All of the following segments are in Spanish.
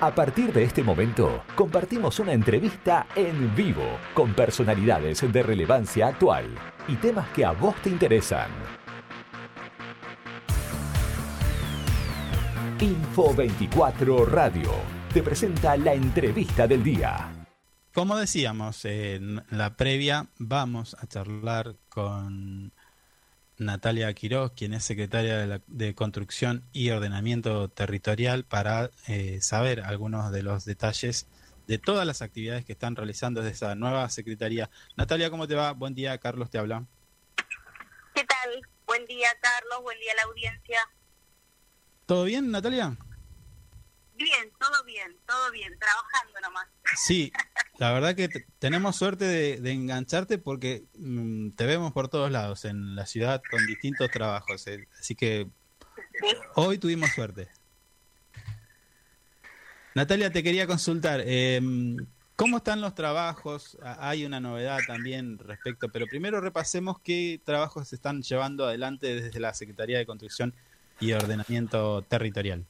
A partir de este momento, compartimos una entrevista en vivo con personalidades de relevancia actual y temas que a vos te interesan. Info 24 Radio te presenta la entrevista del día. Como decíamos en la previa, vamos a charlar con Natalia Quiroz, quien es secretaria de, Construcción y Ordenamiento Territorial, para eh, saber algunos de los detalles de todas las actividades que están realizando desde esa nueva secretaría. Natalia, ¿cómo te va? Buen día, Carlos te habla. ¿Qué tal? Buen día, Carlos, buen día a la audiencia. ¿Todo bien, Natalia? Bien, todo bien, todo bien, trabajando nomás. Sí, la verdad que tenemos suerte de, engancharte porque mm, te vemos por todos lados en la ciudad con distintos trabajos, eh, así que hoy tuvimos suerte. Natalia, te quería consultar, em, ¿cómo están los trabajos? Hay una novedad también respecto, pero primero repasemos qué trabajos se están llevando adelante desde la Secretaría de Construcción y Ordenamiento Territorial.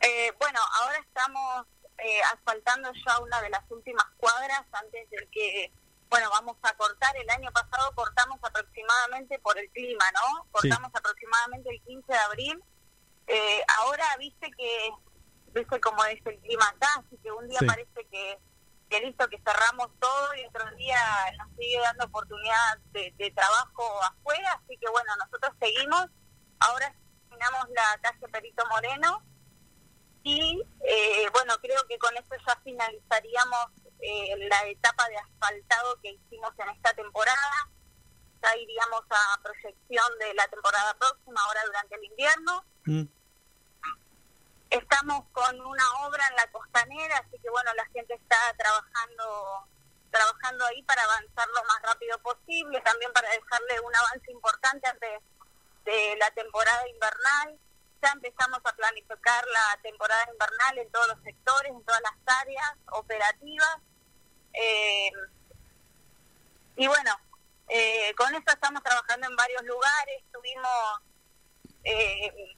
Eh, bueno, ahora estamos eh, asfaltando ya una de las últimas cuadras antes de que, bueno, vamos a cortar. El año pasado cortamos aproximadamente por el clima, ¿no? Cortamos aproximadamente el 15 de abril. Eh, ahora viste que, viste cómo es el clima acá, así que un día parece que, que listo, que cerramos todo y otro día nos sigue dando oportunidad de, de trabajo afuera, así que bueno, nosotros seguimos. Ahora terminamos la calle Perito Moreno, y eh, bueno, creo que con eso ya finalizaríamos eh, la etapa de asfaltado que hicimos en esta temporada. Ya iríamos a proyección de la temporada próxima, ahora durante el invierno. Mm. Estamos con una obra en la costanera, así que bueno, la gente está trabajando trabajando ahí para avanzar lo más rápido posible, también para dejarle un avance importante antes de la temporada invernal ya empezamos a planificar la temporada invernal en todos los sectores, en todas las áreas operativas. Eh, y bueno, eh, con eso estamos trabajando en varios lugares, tuvimos, eh,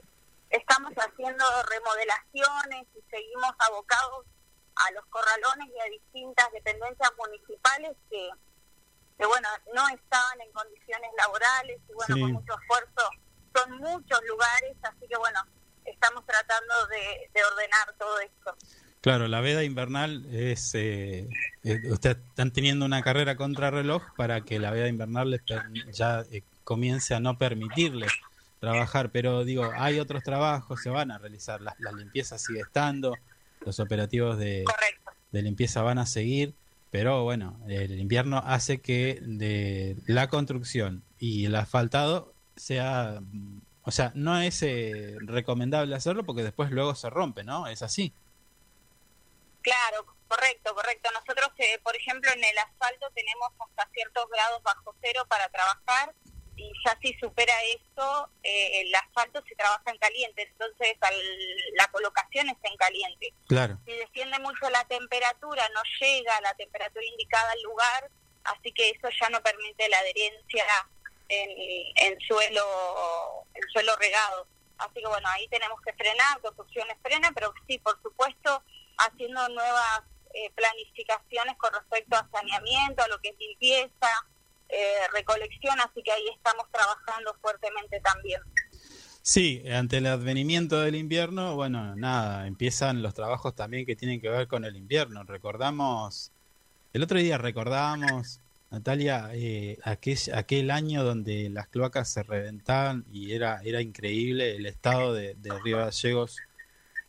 estamos haciendo remodelaciones y seguimos abocados a los corralones y a distintas dependencias municipales que, que bueno, no estaban en condiciones laborales y bueno, con mucho esfuerzo son muchos lugares, así que bueno, estamos tratando de, ordenar todo esto. Claro, la veda invernal es, eh, eh, ustedes están teniendo una carrera contra reloj para que la veda invernal les ya eh, comience a no permitirles trabajar, pero digo, hay otros trabajos, se van a realizar, la, la limpieza sigue estando, los operativos de, de limpieza van a seguir, pero bueno, el invierno hace que de la construcción y el asfaltado sea, o sea, no es eh, recomendable hacerlo porque después luego se rompe, ¿no? Es así. Claro, correcto, correcto. Nosotros, eh, por ejemplo, en el asfalto tenemos hasta ciertos grados bajo cero para trabajar y ya si supera eso, eh, el asfalto se trabaja en caliente, entonces la colocación está en caliente. Claro. Si desciende mucho la temperatura, no llega a la temperatura indicada al lugar, así que eso ya no permite la adherencia en, suelo en suelo regado. Así que bueno, ahí tenemos que frenar, construcciones frena, pero sí, por supuesto, haciendo nuevas eh, planificaciones con respecto a saneamiento, a lo que es limpieza, eh, recolección, así que ahí estamos trabajando fuertemente también. Sí, ante el advenimiento del invierno, bueno, nada, empiezan los trabajos también que tienen que ver con el invierno. Recordamos, el otro día recordábamos Natalia, eh, aquel, aquel año donde las cloacas se reventaban y era, era increíble el estado de, Río Gallegos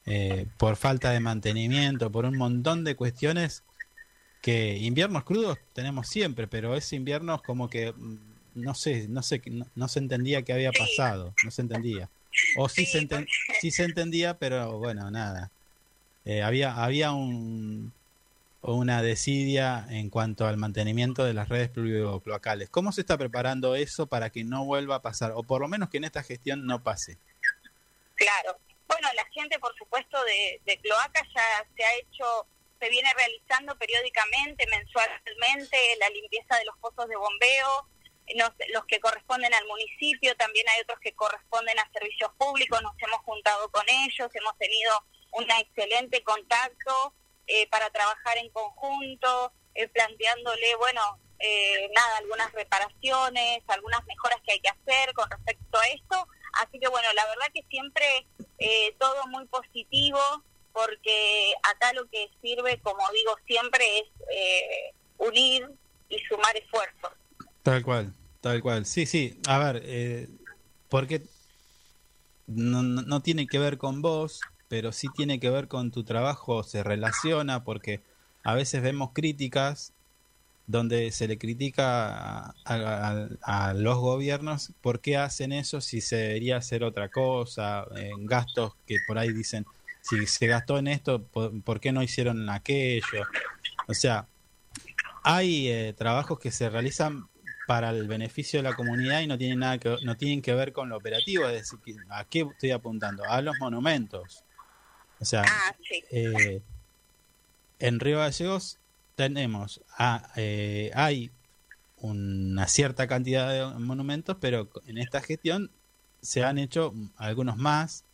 eh, por falta de mantenimiento, por un montón de cuestiones que inviernos crudos tenemos siempre, pero ese invierno es como que mm, no sé, no sé, no, se entendía qué había pasado, no se entendía. O sí, se, sí se entendía, pero bueno, nada. Eh, había, había un, o una desidia en cuanto al mantenimiento de las redes pluvio-cloacales. ¿Cómo se está preparando eso para que no vuelva a pasar, o por lo menos que en esta gestión no pase? Claro. Bueno, la gente, por supuesto, de, de cloaca ya se ha hecho, se viene realizando periódicamente, mensualmente, la limpieza de los pozos de bombeo, los que corresponden al municipio, también hay otros que corresponden a servicios públicos, nos hemos juntado con ellos, hemos tenido un excelente contacto eh, para trabajar en conjunto, eh, planteándole, bueno, eh, nada, algunas reparaciones, algunas mejoras que hay que hacer con respecto a esto. Así que bueno, la verdad que siempre todo muy positivo, porque acá lo que sirve, como digo siempre, es unir y sumar esfuerzos. Tal cual, tal cual. Sí, sí. A ver, eh, porque no, no, tiene que ver con vos, pero sí tiene que ver con tu trabajo, se relaciona, porque a veces vemos críticas donde se le critica a, los gobiernos por qué hacen eso si se debería hacer otra cosa, en gastos que por ahí dicen, si se gastó en esto, ¿por, qué no hicieron aquello? O sea, hay eh, trabajos que se realizan para el beneficio de la comunidad y no tienen nada que no tienen que ver con lo operativo, es decir, ¿a qué estoy apuntando? A los monumentos. O sea, ah, eh, en Río Gallegos tenemos, eh, hay una cierta cantidad de monumentos, pero en esta gestión se han hecho algunos más,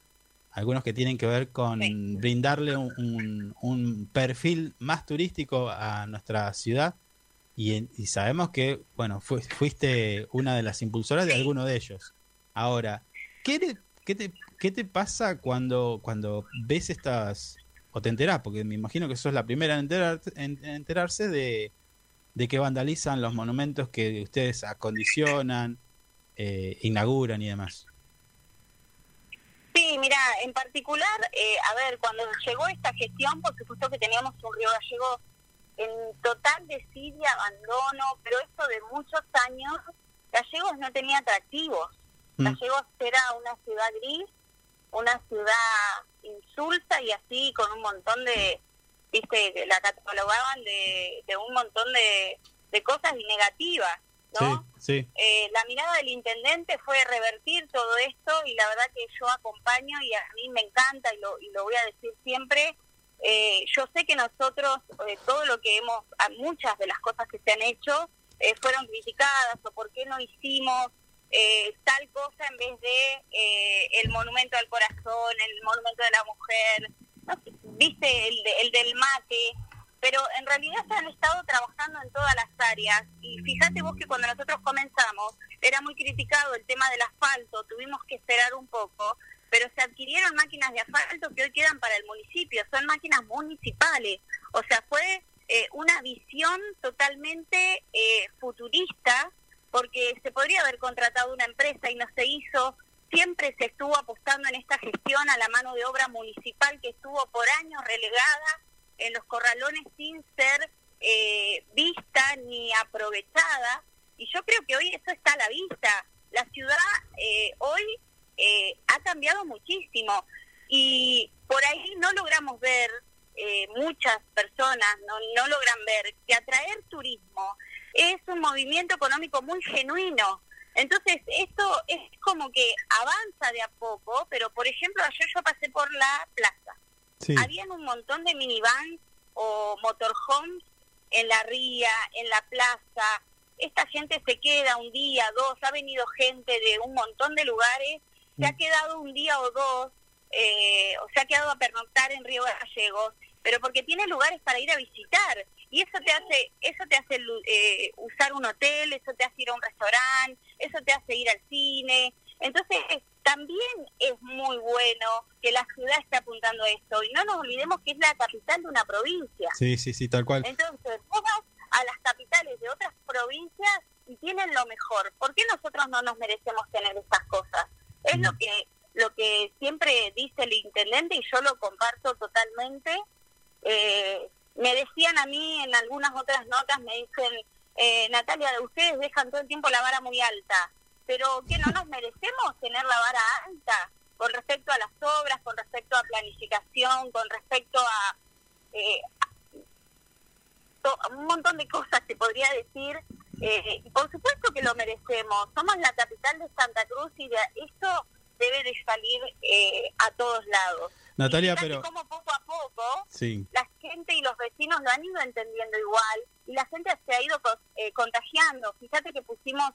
algunos que tienen que ver con brindarle un, un, perfil más turístico a nuestra ciudad. Y, sabemos que, bueno, fuiste una de las impulsoras de alguno de ellos. Ahora, ¿qué qué te, qué te pasa cuando, cuando ves estas, o te enterás, porque me imagino que sos la primera en, en, enterarse de, de que vandalizan los monumentos que ustedes acondicionan, eh, inauguran y demás? Sí, mira, en particular, eh, a ver, cuando llegó esta gestión, por supuesto que teníamos un río gallego en total desidia, abandono, pero esto de muchos años, Gallegos no tenía atractivos. Mm. Gallegos era una ciudad gris, una ciudad insulsa y así con un montón de, viste, la catalogaban de, de un montón de, de cosas negativas, ¿no? Sí, Eh, la mirada del intendente fue revertir todo esto y la verdad que yo acompaño y a mí me encanta y lo, y lo voy a decir siempre, eh, yo sé que nosotros, eh, todo lo que hemos, muchas de las cosas que se han hecho eh, fueron criticadas o por qué no hicimos tal cosa en vez de el monumento al corazón, el monumento de la mujer, viste, el, el del mate, pero en realidad se han estado trabajando en todas las áreas. Y fíjate vos que cuando nosotros comenzamos era muy criticado el tema del asfalto, tuvimos que esperar un poco, pero se adquirieron máquinas de asfalto que hoy quedan para el municipio, son máquinas municipales. O sea, fue eh, una visión totalmente eh, futurista, porque se podría haber contratado una empresa y no se hizo. Siempre se estuvo apostando en esta gestión a la mano de obra municipal que estuvo por años relegada en los corralones sin ser eh, vista ni aprovechada. Y yo creo que hoy eso está a la vista. La ciudad hoy eh, ha cambiado muchísimo y por ahí no logramos ver, eh, muchas personas no, no logran ver que atraer turismo es un movimiento económico muy genuino. Entonces, esto es como que avanza de a poco, pero por ejemplo, ayer yo pasé por la plaza. Habían un montón de minivans o motorhomes en la ría, en la plaza. Esta gente se queda un día, dos, ha venido gente de un montón de lugares se ha mm. quedado un día o dos, eh, o se ha quedado a pernoctar en Río Gallegos, pero porque tiene lugares para ir a visitar y eso te hace eso te hace eh, usar un hotel, eso te hace ir a un restaurante, eso te hace ir al cine. Entonces, también es muy bueno que la ciudad esté apuntando a esto y no nos olvidemos que es la capital de una provincia. Sí, sí, sí, tal cual. Entonces, vos vas a las capitales de otras provincias y tienen lo mejor. ¿Por qué nosotros no nos merecemos tener estas cosas? Es lo que lo que siempre dice el intendente y yo lo comparto totalmente. Eh, me decían a mí en algunas otras notas, me dicen, eh, Natalia, ustedes dejan todo el tiempo la vara muy alta, pero que no nos merecemos tener la vara alta con respecto a las obras, con respecto a planificación, con respecto a, eh, un montón de cosas se podría decir. Eh, y por supuesto que lo merecemos. Somos la capital de Santa Cruz y de, esto debe de salir eh, a todos lados. Natalia, pero... Como poco a poco la gente y los vecinos lo han ido entendiendo igual y la gente se ha ido eh, contagiando. Fíjate que pusimos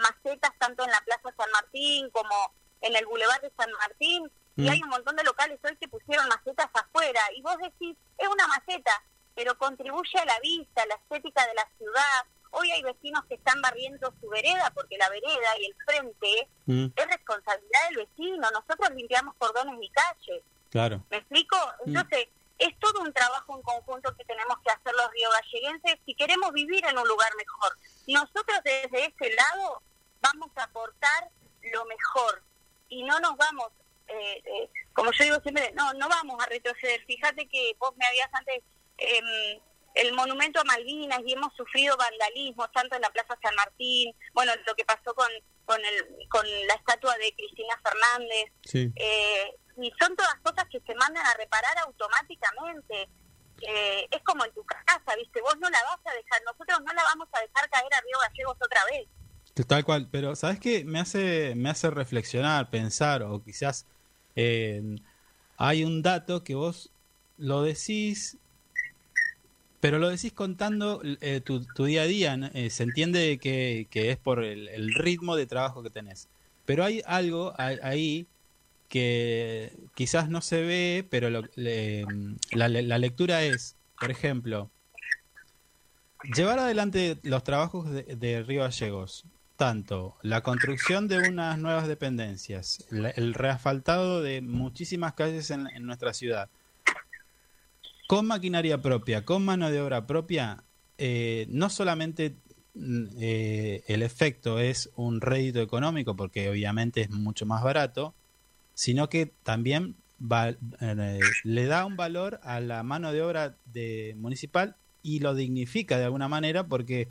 macetas tanto en la Plaza San Martín como en el Boulevard de San Martín Y Mm. hay un montón de locales hoy que pusieron macetas afuera. Y vos decís, es una maceta, pero contribuye a la vista, a la estética de la ciudad. Hoy hay vecinos que están barriendo su vereda, porque la vereda y el frente Mm, es responsabilidad del vecino. Nosotros limpiamos cordones y calles. Claro. ¿Me explico? Mm. Entonces, es todo un trabajo en conjunto que tenemos que hacer los riogalleguenses si queremos vivir en un lugar mejor. Nosotros desde ese lado vamos a aportar lo mejor y no nos vamos, eh, eh, como yo digo siempre, no, no vamos a retroceder. Fíjate que vos me habías antes em, el monumento a Malvinas y hemos sufrido vandalismo tanto en la Plaza San Martín, bueno, lo que pasó con, con, el, con la estatua de Cristina Fernández, Sí. eh, y son todas cosas que se mandan a reparar automáticamente. Eh, es como en tu casa, ¿viste? Vos no la vas a dejar, nosotros no la vamos a dejar caer a Río Gallegos otra vez. Tal cual, pero ¿sabes qué? Me hace, me hace reflexionar, pensar, o quizás eh, hay un dato que vos lo decís, pero lo decís contando eh, tu, tu día a día. Eh, se entiende que, que es por el, el ritmo de trabajo que tenés. Pero hay algo ahí que quizás no se ve, pero lo- le- la, lectura es, por ejemplo, llevar adelante los trabajos de, Río Gallegos, tanto la construcción de unas nuevas dependencias, el reasfaltado de muchísimas calles en, en nuestra ciudad, con maquinaria propia, con mano de obra propia, eh, no solamente mm, eh, el efecto es un rédito económico, porque obviamente es mucho más barato, sino que también va- eh, le da un valor a la mano de obra de municipal y lo dignifica de alguna manera porque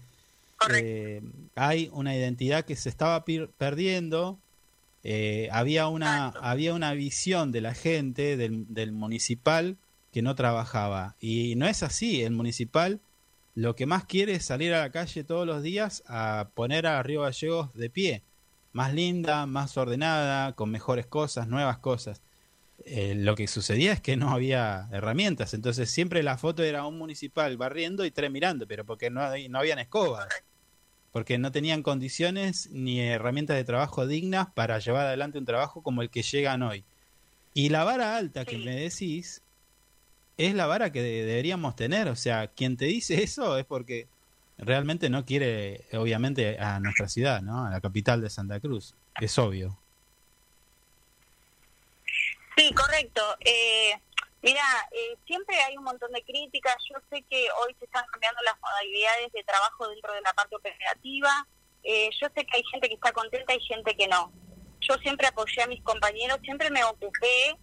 eh, hay una identidad que se estaba perdiendo. eh, había una había una visión de la gente del, del municipal que no trabajaba. Y no es así. El municipal lo que más quiere es salir a la calle todos los días a poner a Río Gallegos de pie más linda más ordenada con mejores cosas nuevas cosas Eh, lo que sucedía es que no había herramientas entonces siempre la foto era un municipal barriendo y tres mirando pero porque no, no habían escobas porque no tenían condiciones ni herramientas de trabajo dignas para llevar adelante un trabajo como el que llegan hoy. Y la vara alta que Sí. me decís es la vara que de- deberíamos tener. O sea, quien te dice eso es porque realmente no quiere, obviamente, a nuestra ciudad, ¿no? A la capital de Santa Cruz. Es obvio. Sí, correcto. Eh, mira, eh, siempre hay un montón de críticas. Yo sé que hoy se están cambiando las modalidades de trabajo dentro de la parte operativa. Eh, yo sé que hay gente que está contenta y gente que no. Yo siempre apoyé a mis compañeros, siempre me ocupé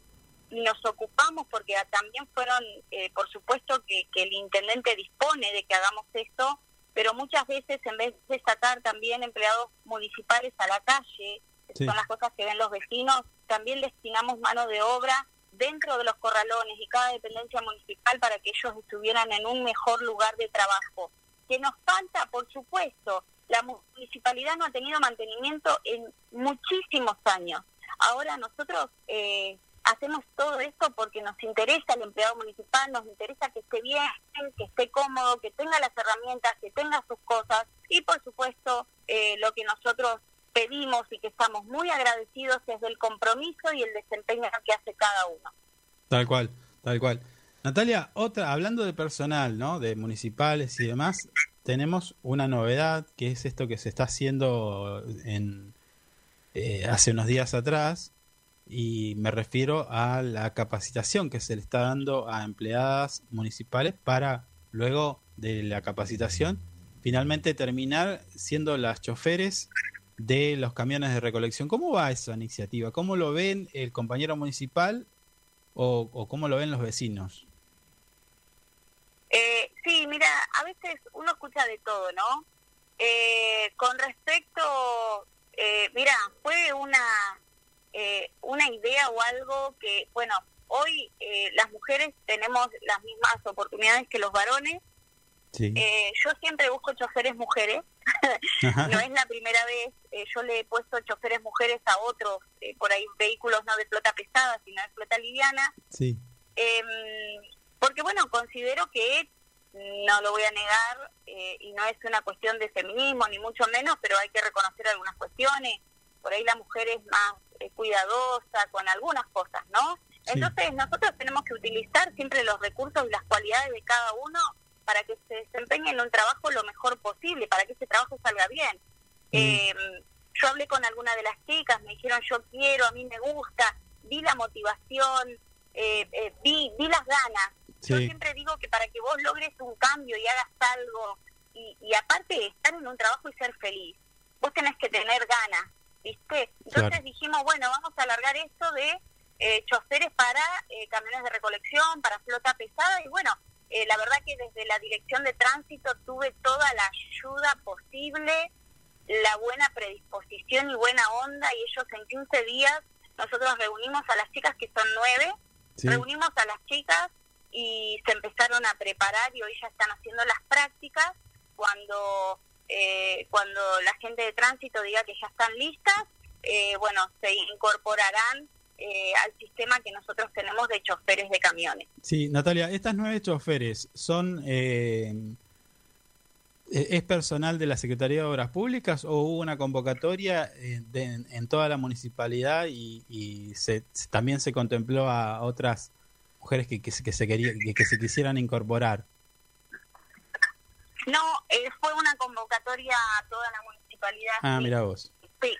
y nos ocupamos porque también fueron, eh, por supuesto, que, que el intendente dispone de que hagamos esto, pero muchas veces en vez de sacar también empleados municipales a la calle, Sí. son las cosas que ven los vecinos, también destinamos mano de obra dentro de los corralones y cada dependencia municipal para que ellos estuvieran en un mejor lugar de trabajo. Que nos falta, por supuesto, la municipalidad no ha tenido mantenimiento en muchísimos años. Ahora nosotros eh, hacemos todo esto porque nos interesa el empleado municipal, nos interesa que esté bien, que esté cómodo, que tenga las herramientas, que tenga sus cosas y por supuesto eh, lo que nosotros pedimos y que estamos muy agradecidos es del compromiso y el desempeño que hace cada uno. Tal cual, tal cual. Natalia, otra, hablando de personal, ¿no? De municipales y demás, tenemos una novedad que es esto que se está haciendo en eh, hace unos días atrás y me refiero a la capacitación que se le está dando a empleadas municipales para luego de la capacitación finalmente terminar siendo las choferes de los camiones de recolección. ¿Cómo va esa iniciativa? ¿Cómo lo ven el compañero municipal o, cómo lo ven los vecinos? Eh, sí, mira, a veces uno escucha de todo, ¿no? Eh, con respecto, eh, mira, fue una eh, una idea o algo que, bueno, hoy eh, las mujeres tenemos las mismas oportunidades que los varones. Sí. Eh, yo siempre busco choferes mujeres, no es la primera vez, eh, yo le he puesto choferes mujeres a otros, eh, por ahí vehículos no de flota pesada, sino de flota liviana, sí. eh, porque bueno, considero que, no lo voy a negar, eh, y no es una cuestión de feminismo, ni mucho menos, pero hay que reconocer algunas cuestiones, por ahí la mujer es más eh, cuidadosa con algunas cosas, ¿no? Entonces nosotros tenemos que utilizar siempre los recursos y las cualidades de cada uno para que se desempeñe en un trabajo lo mejor posible, para que ese trabajo salga bien. Mm. Eh, yo hablé con alguna de las chicas, me dijeron yo quiero, a mí me gusta, vi la motivación, eh, eh, vi, vi las ganas. Yo siempre digo que para que vos logres un cambio y hagas algo, y, y aparte de estar en un trabajo y ser feliz, vos tenés que tener ganas, ¿viste? Entonces dijimos, bueno, vamos a alargar esto de eh, choferes para eh, camiones de recolección, para flota pesada, y bueno, eh, la verdad que desde la dirección de tránsito tuve toda la ayuda posible, la buena predisposición y buena onda, y ellos en 15 días, nosotros reunimos a las chicas que son nueve, reunimos a las chicas y se empezaron a preparar y hoy ya están haciendo las prácticas. Cuando eh, cuando la gente de tránsito diga que ya están listas, eh, bueno, se incorporarán eh, al sistema que nosotros tenemos de choferes de camiones. Sí, Natalia, estas nueve choferes son... ¿Es personal de la Secretaría de Obras Públicas o hubo una convocatoria en, toda la municipalidad y, se, también se contempló a otras mujeres que, que, se, quería, que se quisieran incorporar? No, eh, fue una convocatoria a toda la municipalidad. Ah, mira vos. Sí,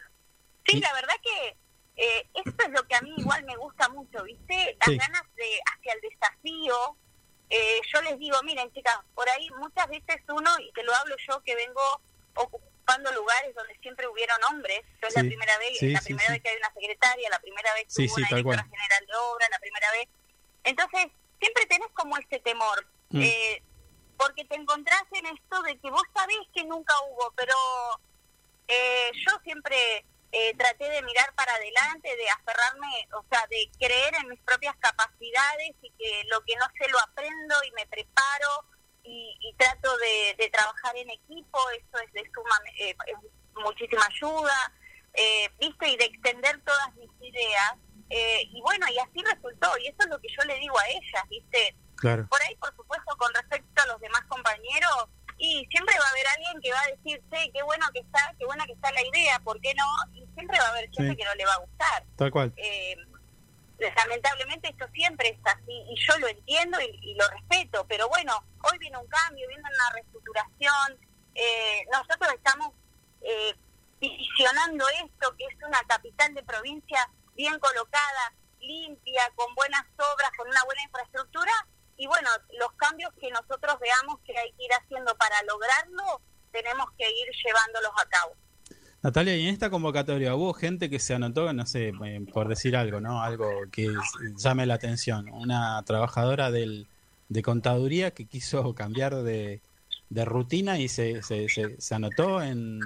sí, la verdad que eh, esto es lo que a mí igual me gusta mucho, ¿viste? Las ganas de hacia el desafío. Eh, yo les digo, miren chicas, por ahí muchas veces uno, y te lo hablo yo que vengo ocupando lugares donde siempre hubieron hombres, yo es la primera vez, la primera vez que hay una secretaria, la primera vez que hubo una directora general de obra, la primera vez. Entonces, siempre tenés como ese temor. Mm. Eh, porque te encontrás en esto de que vos sabés que nunca hubo, pero eh, yo siempre eh, traté de mirar para adelante, de aferrarme, o sea, de creer en mis propias capacidades y que lo que no sé lo aprendo y me preparo y, trato de, trabajar en equipo, eso es de suma, eh, muchísima ayuda, viste, y de extender todas mis ideas. y bueno, y así resultó, y eso es lo que yo le digo a ellas, viste, por ahí, alguien que va a decir, sí, qué bueno que está, qué buena que está la idea, ¿por qué no? Y siempre va a haber gente que no le va a gustar. Tal cual. Eh, lamentablemente esto siempre es así, y yo lo entiendo y, lo respeto, pero bueno, hoy viene un cambio, viene una reestructuración, eh, nosotros estamos eh, visionando esto, que es una capital de provincia bien colocada, limpia, con buenas obras, con una buena infraestructura, y bueno, los cambios que nosotros veamos que hay que ir haciendo para lograrlo, tenemos que ir llevándolos a cabo. Natalia, y en esta convocatoria hubo gente que se anotó, no sé, eh, por decir algo, ¿no? Algo que llame la atención. Una trabajadora del, de contaduría que quiso cambiar de, de rutina y se, se, se, anotó en,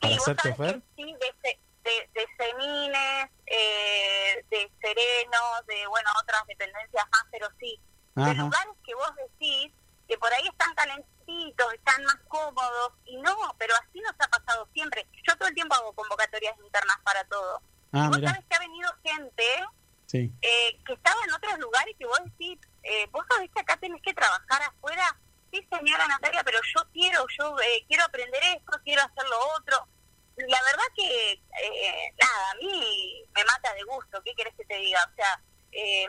para ser chofer. Sí, de, de, de Semines, eh, de Serenos, de, bueno, otras dependencias más, pero sí, de lugares que vos decís que por ahí están calentitos, están más cómodos, y no, pero así nos ha pasado siempre. Yo todo el tiempo hago convocatorias internas para todo. Ah, vos sabés que ha venido gente eh, que estaba en otros lugares que vos decís, eh, vos sabés que acá tenés que trabajar afuera. Sí, señora Natalia, pero yo quiero, yo eh, quiero aprender esto, quiero hacer lo otro. La verdad que, eh, nada, a mí me mata de gusto, ¿qué querés que te diga? O sea, eh,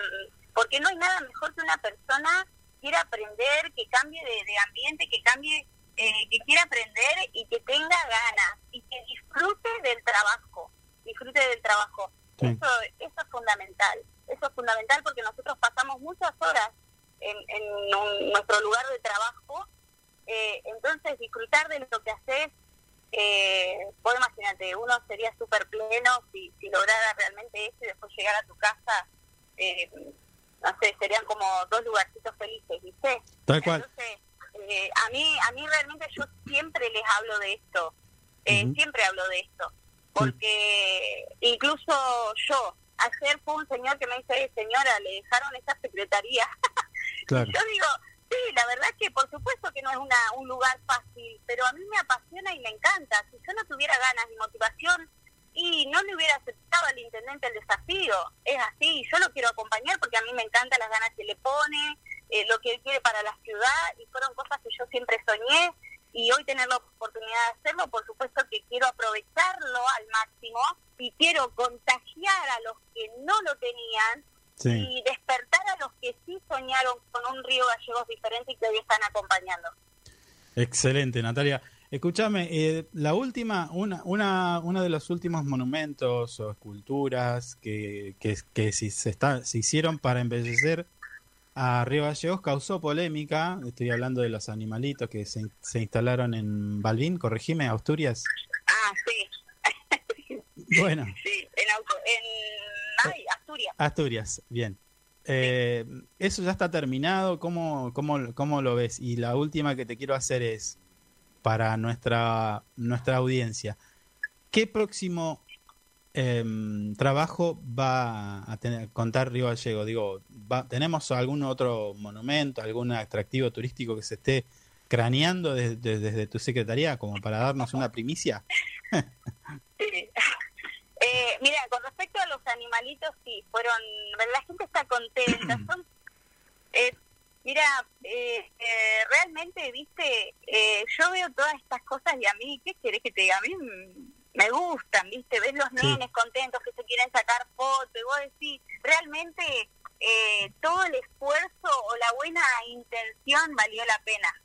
porque no hay nada mejor que una persona quiera aprender, que cambie de, ambiente, que cambie, eh, que quiera aprender y que tenga ganas y que disfrute del trabajo, disfrute del trabajo. Eso, eso es fundamental, eso es fundamental porque nosotros pasamos muchas horas en, nuestro lugar de trabajo, eh, entonces disfrutar de lo que haces, eh, vos imagínate, uno sería súper pleno si, si lograra realmente eso y después llegar a tu casa eh, no sé, serían como dos lugarcitos felices, ¿viste? Tal cual. Entonces, eh, a mí a mí realmente yo siempre les hablo de esto, eh, siempre hablo de esto, porque incluso yo, ayer fue un señor que me dice, señora, le dejaron esa secretaría. Claro. yo digo, sí, la verdad que por supuesto que no es una, un lugar fácil, pero a mí me apasiona y me encanta. Si yo no tuviera ganas ni motivación, y no le hubiera aceptado al intendente el desafío. Es así, yo lo quiero acompañar porque a mí me encantan las ganas que le pone, eh, lo que él quiere para la ciudad y fueron cosas que yo siempre soñé y hoy tener la oportunidad de hacerlo, por supuesto que quiero aprovecharlo al máximo y quiero contagiar y despertar a los que sí soñaron con un río gallegos diferente y que hoy están acompañando. Excelente, Natalia. Escúchame, eh, la última, una, una, uno de los últimos monumentos o esculturas que, que, que si se, está, se hicieron para embellecer a Río Gallegos causó polémica. Estoy hablando de los animalitos que se, se instalaron en Balbín, corregime, Asturias. Ah, sí. bueno. Sí, en, en ay, Asturias. Asturias, bien. Eh, eso ya está terminado. ¿Cómo, cómo, ¿Cómo lo ves? Y la última que te quiero hacer es para nuestra, nuestra audiencia. ¿Qué próximo em, trabajo va a tener, contar Río Gallego? Digo, ¿tenemos algún otro monumento, algún atractivo turístico que se esté craneando desde, tu secretaría como para darnos una primicia? sí. Eh, mira, con respecto a los animalitos, sí, fueron, la gente está contenta, son eh, Mira, eh, eh, realmente, viste, eh, yo veo todas estas cosas y a mí, ¿qué querés que te diga? A mí me gustan, viste, ves los nenes contentos que se quieren sacar fotos y vos decís, realmente todo el esfuerzo o la buena intención valió la pena.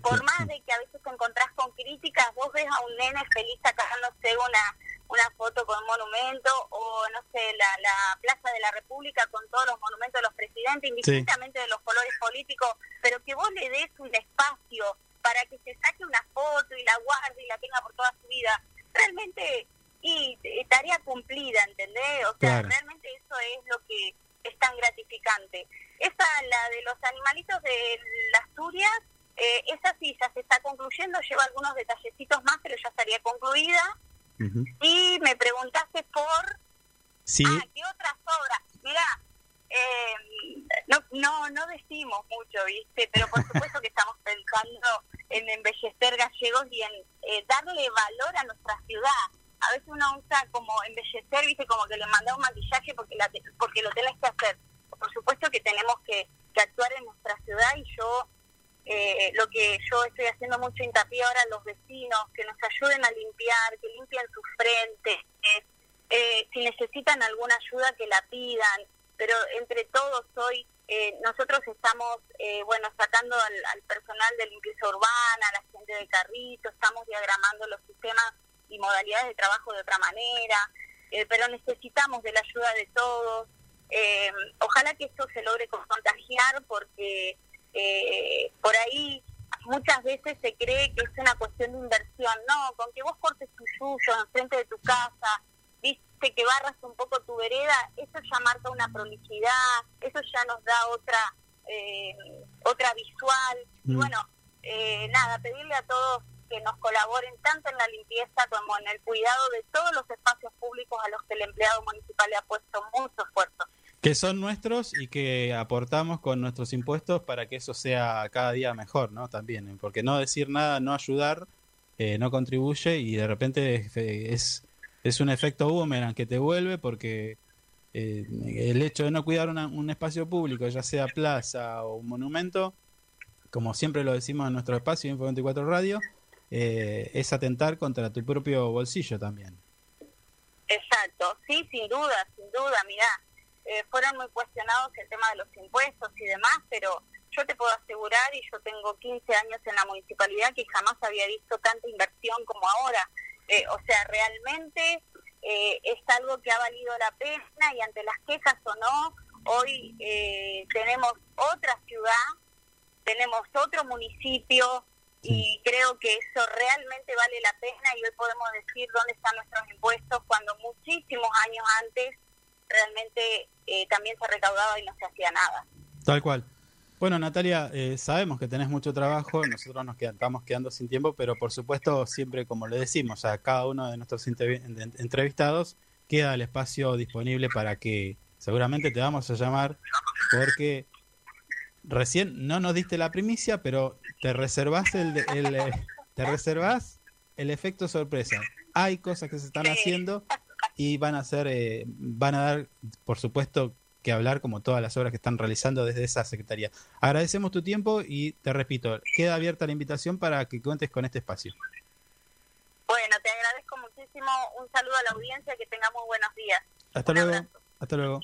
Por más de que a veces te encontrás con críticas, vos ves a un nene feliz sacándose una una foto con un monumento o, no sé, la, la Plaza de la República con todos los monumentos de los presidentes, indistintamente de los colores políticos, pero que vos le des un espacio para que se saque una foto y la guarde y la tenga por toda su vida, realmente y, tarea cumplida, ¿entendés? O sea, realmente eso es lo que es tan gratificante. Esa, la de los animalitos de las Asturias, eh, esa sí, ya se está concluyendo, lleva algunos detallecitos más, pero ya estaría concluida. Y me preguntaste por... Sí. Ah, ¿qué otras obras? Mira, eh, no, no, no decimos mucho, ¿viste? Pero por supuesto que estamos pensando en embellecer gallegos y en eh, darle valor a nuestra ciudad. A veces uno usa como embellecer, ¿viste? Como que le manda un maquillaje porque, la, porque lo tenés que hacer. Por supuesto que tenemos que, que actuar en nuestra ciudad y yo eh, lo que yo estoy haciendo mucho hincapié ahora a los vecinos, que nos ayuden a limpiar, que limpien sus frentes, eh, si necesitan alguna ayuda que la pidan, pero entre todos hoy eh, nosotros estamos, eh, bueno, sacando al, personal de limpieza urbana, a la gente de carrito, estamos diagramando los sistemas y modalidades de trabajo de otra manera, pero necesitamos de la ayuda de todos. ojalá que esto se logre contagiar porque eh, por ahí muchas veces se cree que es una cuestión de inversión. No, con que vos cortes tu suyo enfrente de tu casa, viste que barras un poco tu vereda, eso ya marca una prolijidad, eso ya nos da otra eh, otra visual. Y mm. bueno, eh, nada, pedirle a todos que nos colaboren tanto en la limpieza como en el cuidado de todos los espacios públicos a los que el empleado municipal le ha puesto mucho esfuerzo que son nuestros y que aportamos con nuestros impuestos para que eso sea cada día mejor, ¿no? También, porque no decir nada, no ayudar, eh, no contribuye y de repente es, es un efecto boomerang que te vuelve porque eh, el hecho de no cuidar un espacio público, ya sea plaza o un monumento, como siempre lo decimos en nuestro espacio Info 24 Radio, eh, es atentar contra tu propio bolsillo también. Exacto, sí, sin duda, sin duda, mirá eh, fueron muy cuestionados el tema de los impuestos y demás, pero yo te puedo asegurar, y yo tengo 15 años en la municipalidad, que jamás había visto tanta inversión como ahora. Eh, o sea, realmente eh, es algo que ha valido la pena y ante las quejas o no, hoy eh, tenemos otra ciudad, tenemos otro municipio y creo que eso realmente vale la pena y hoy podemos decir dónde están nuestros impuestos cuando muchísimos años antes realmente eh, también se recaudaba y no se hacía nada. Tal cual. Bueno, Natalia, eh, sabemos que tenés mucho trabajo, nosotros nos estamos quedando sin tiempo, pero por supuesto, siempre como le decimos a cada uno de nuestros entrevistados, queda el espacio disponible para que seguramente te vamos a llamar porque recién no nos diste la primicia, pero te reservas el, el, eh, te reservas el efecto sorpresa. Hay cosas que se están haciendo y van a ser, eh, van a dar, por supuesto, que hablar como todas las obras que están realizando desde esa secretaría. Agradecemos tu tiempo y te repito, queda abierta la invitación para que cuentes con este espacio. Bueno, te agradezco muchísimo. Un saludo a la audiencia, que tengamos buenos días. Hasta luego. Hasta luego.